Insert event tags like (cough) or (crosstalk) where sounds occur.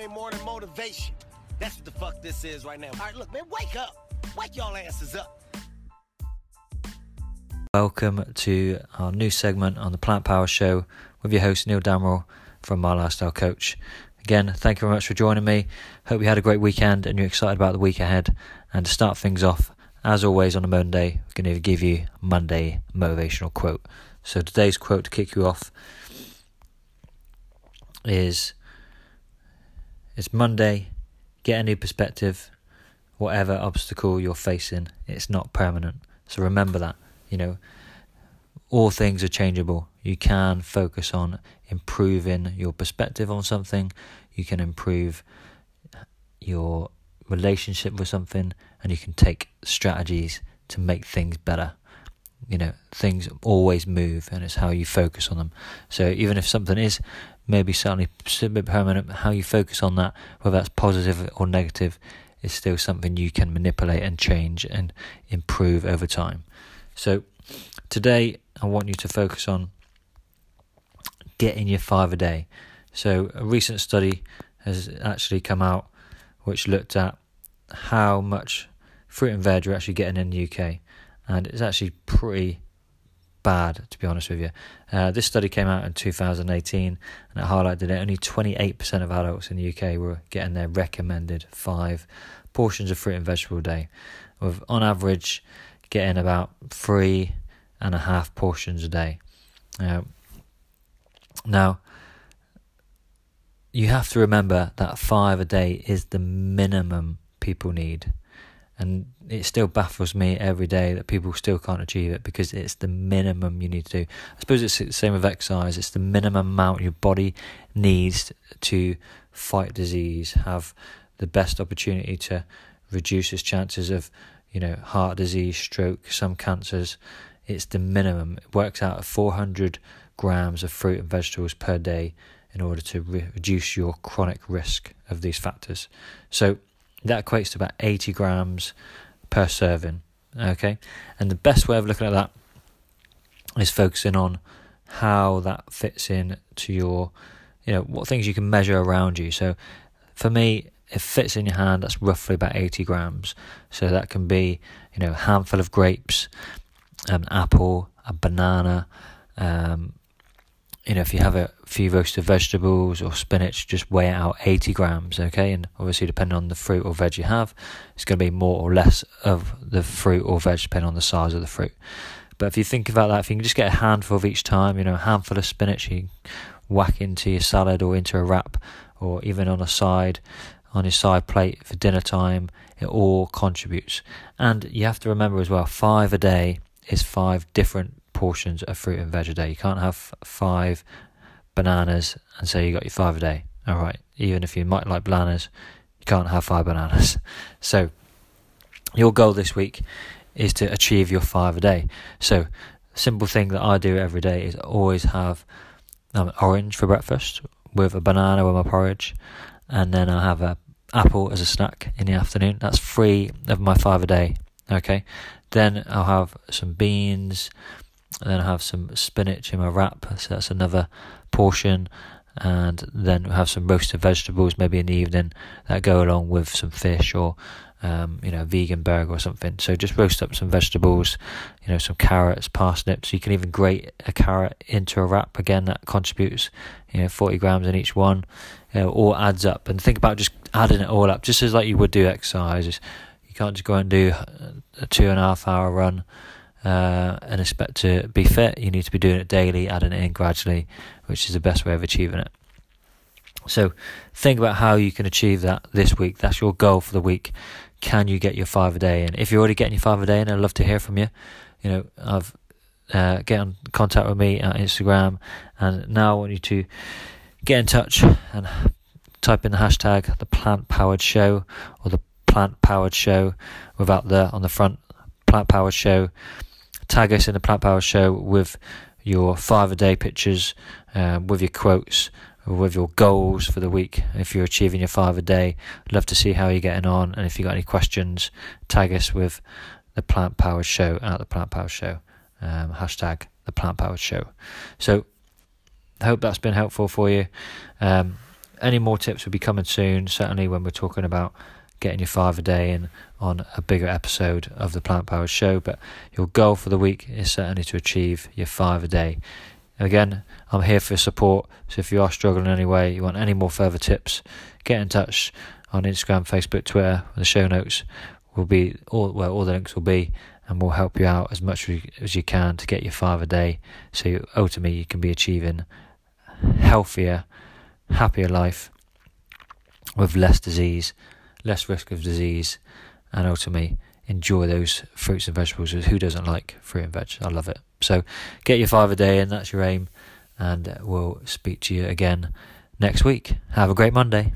their morning motivation. That's what the fuck this is right now. All right, look, man, wake up. Wake y'all asses up. Welcome to our new segment on the Plant Power Show with your host Neil Damrell from My Lifestyle Coach. Again, thank you very much for joining me. Hope you had a great weekend and you're excited about the week ahead. And to start things off, as always on a Monday, we're going to give you Monday motivational quote. So today's quote to kick you off is it's Monday, get a new perspective. Whatever obstacle you're facing, it's not permanent. So remember that. You know, all things are changeable. You can focus on improving your perspective on something. You can improve your relationship with something, and you can take strategies to make things better. You know, things always move, and it's how you focus on them. So even if something is maybe certainly bit permanent, how you focus on that, whether that's positive or negative, is still something you can manipulate and change and improve over time. So today, I want you to focus on getting your five a day. So a recent study has actually come out which looked at how much fruit and veg are actually getting in the UK, and it's actually pretty bad to be honest with you. Uh, this study came out in 2018, and it highlighted that only 28% of adults in the UK were getting their recommended five portions of fruit and vegetable a day, with on average getting about three and a half portions a day. Uh, now, you have to remember that five a day is the minimum people need. And it still baffles me every day that people still can't achieve it because it's the minimum you need to do. I suppose it's the same with exercise. It's the minimum amount your body needs to fight disease, have the best opportunity to reduce its chances of, you know, heart disease, stroke, some cancers. It's the minimum. It works out at 400 grams of fruit and vegetables per day in order to re- reduce your chronic risk of these factors. So that equates to about 80 grams per serving. Okay, and the best way of looking at that is focusing on how that fits in to your, you know, what things you can measure around you. So for me, it fits in your hand. That's roughly about 80 grams. So that can be, you know, a handful of grapes, an apple, a banana, um, you know, if you have a few roasted vegetables or spinach, just weigh out 80 grams, okay? And obviously, depending on the fruit or veg you have, it's going to be more or less of the fruit or veg, depending on the size of the fruit. But if you think about that, if you can just get a handful of each time, you know, a handful of spinach, you whack into your salad or into a wrap, or even on a side, on your side plate for dinner time, it all contributes. And you have to remember as well, five a day is five different portions of fruit and veg a day. You can't have five bananas and say you got your five a day. All right, even if you might like bananas, you can't have five bananas. (laughs) So, your goal this week is to achieve your five a day. So, simple thing that I do every day is always have um, orange for breakfast with a banana with my porridge, and then I have a apple as a snack in the afternoon. That's three of my five a day. Okay, then I'll have some beans, and then I have some spinach in my wrap, so that's another portion. And then have some roasted vegetables, maybe in the evening, that go along with some fish or, um, you know, vegan burger or something. So just roast up some vegetables, you know, some carrots, parsnips. You can even grate a carrot into a wrap. Again, that contributes, you know, 40 grams in each one. You know, all adds up. And think about just adding it all up, just as like you would do exercises. You can't just go and do a two and a half hour run uh, and expect to be fit, you need to be doing it daily, adding it in gradually, which is the best way of achieving it. So, think about how you can achieve that this week. That's your goal for the week. Can you get your five a day in? If you're already getting your five a day in, I'd love to hear from you. You know, I've uh, get in contact with me at Instagram, and now I want you to get in touch and type in the hashtag the Plant Powered Show or the Plant Powered Show without the on the front Plant Powered Show tag us in the Plant Power Show with your five a day pictures, uh, with your quotes, with your goals for the week. If you're achieving your five a day, love to see how you're getting on. And if you've got any questions, tag us with the Plant Power Show at the Plant Power Show. Um, hashtag the Plant Power Show. So I hope that's been helpful for you. Um, any more tips will be coming soon. Certainly when we're talking about getting your five a day in on a bigger episode of the Plant Powered Show. But your goal for the week is certainly to achieve your five a day. Again, I'm here for support. So if you are struggling in any way, you want any more further tips, get in touch on Instagram, Facebook, Twitter. The show notes will be all where all the links will be, and we'll help you out as much as you can to get your five a day. So ultimately, you can be achieving healthier, happier life with less disease, less risk of disease, and ultimately enjoy those fruits and vegetables. Who doesn't like fruit and veg? I love it. So get your five a day, and that's your aim. And we'll speak to you again next week. Have a great Monday.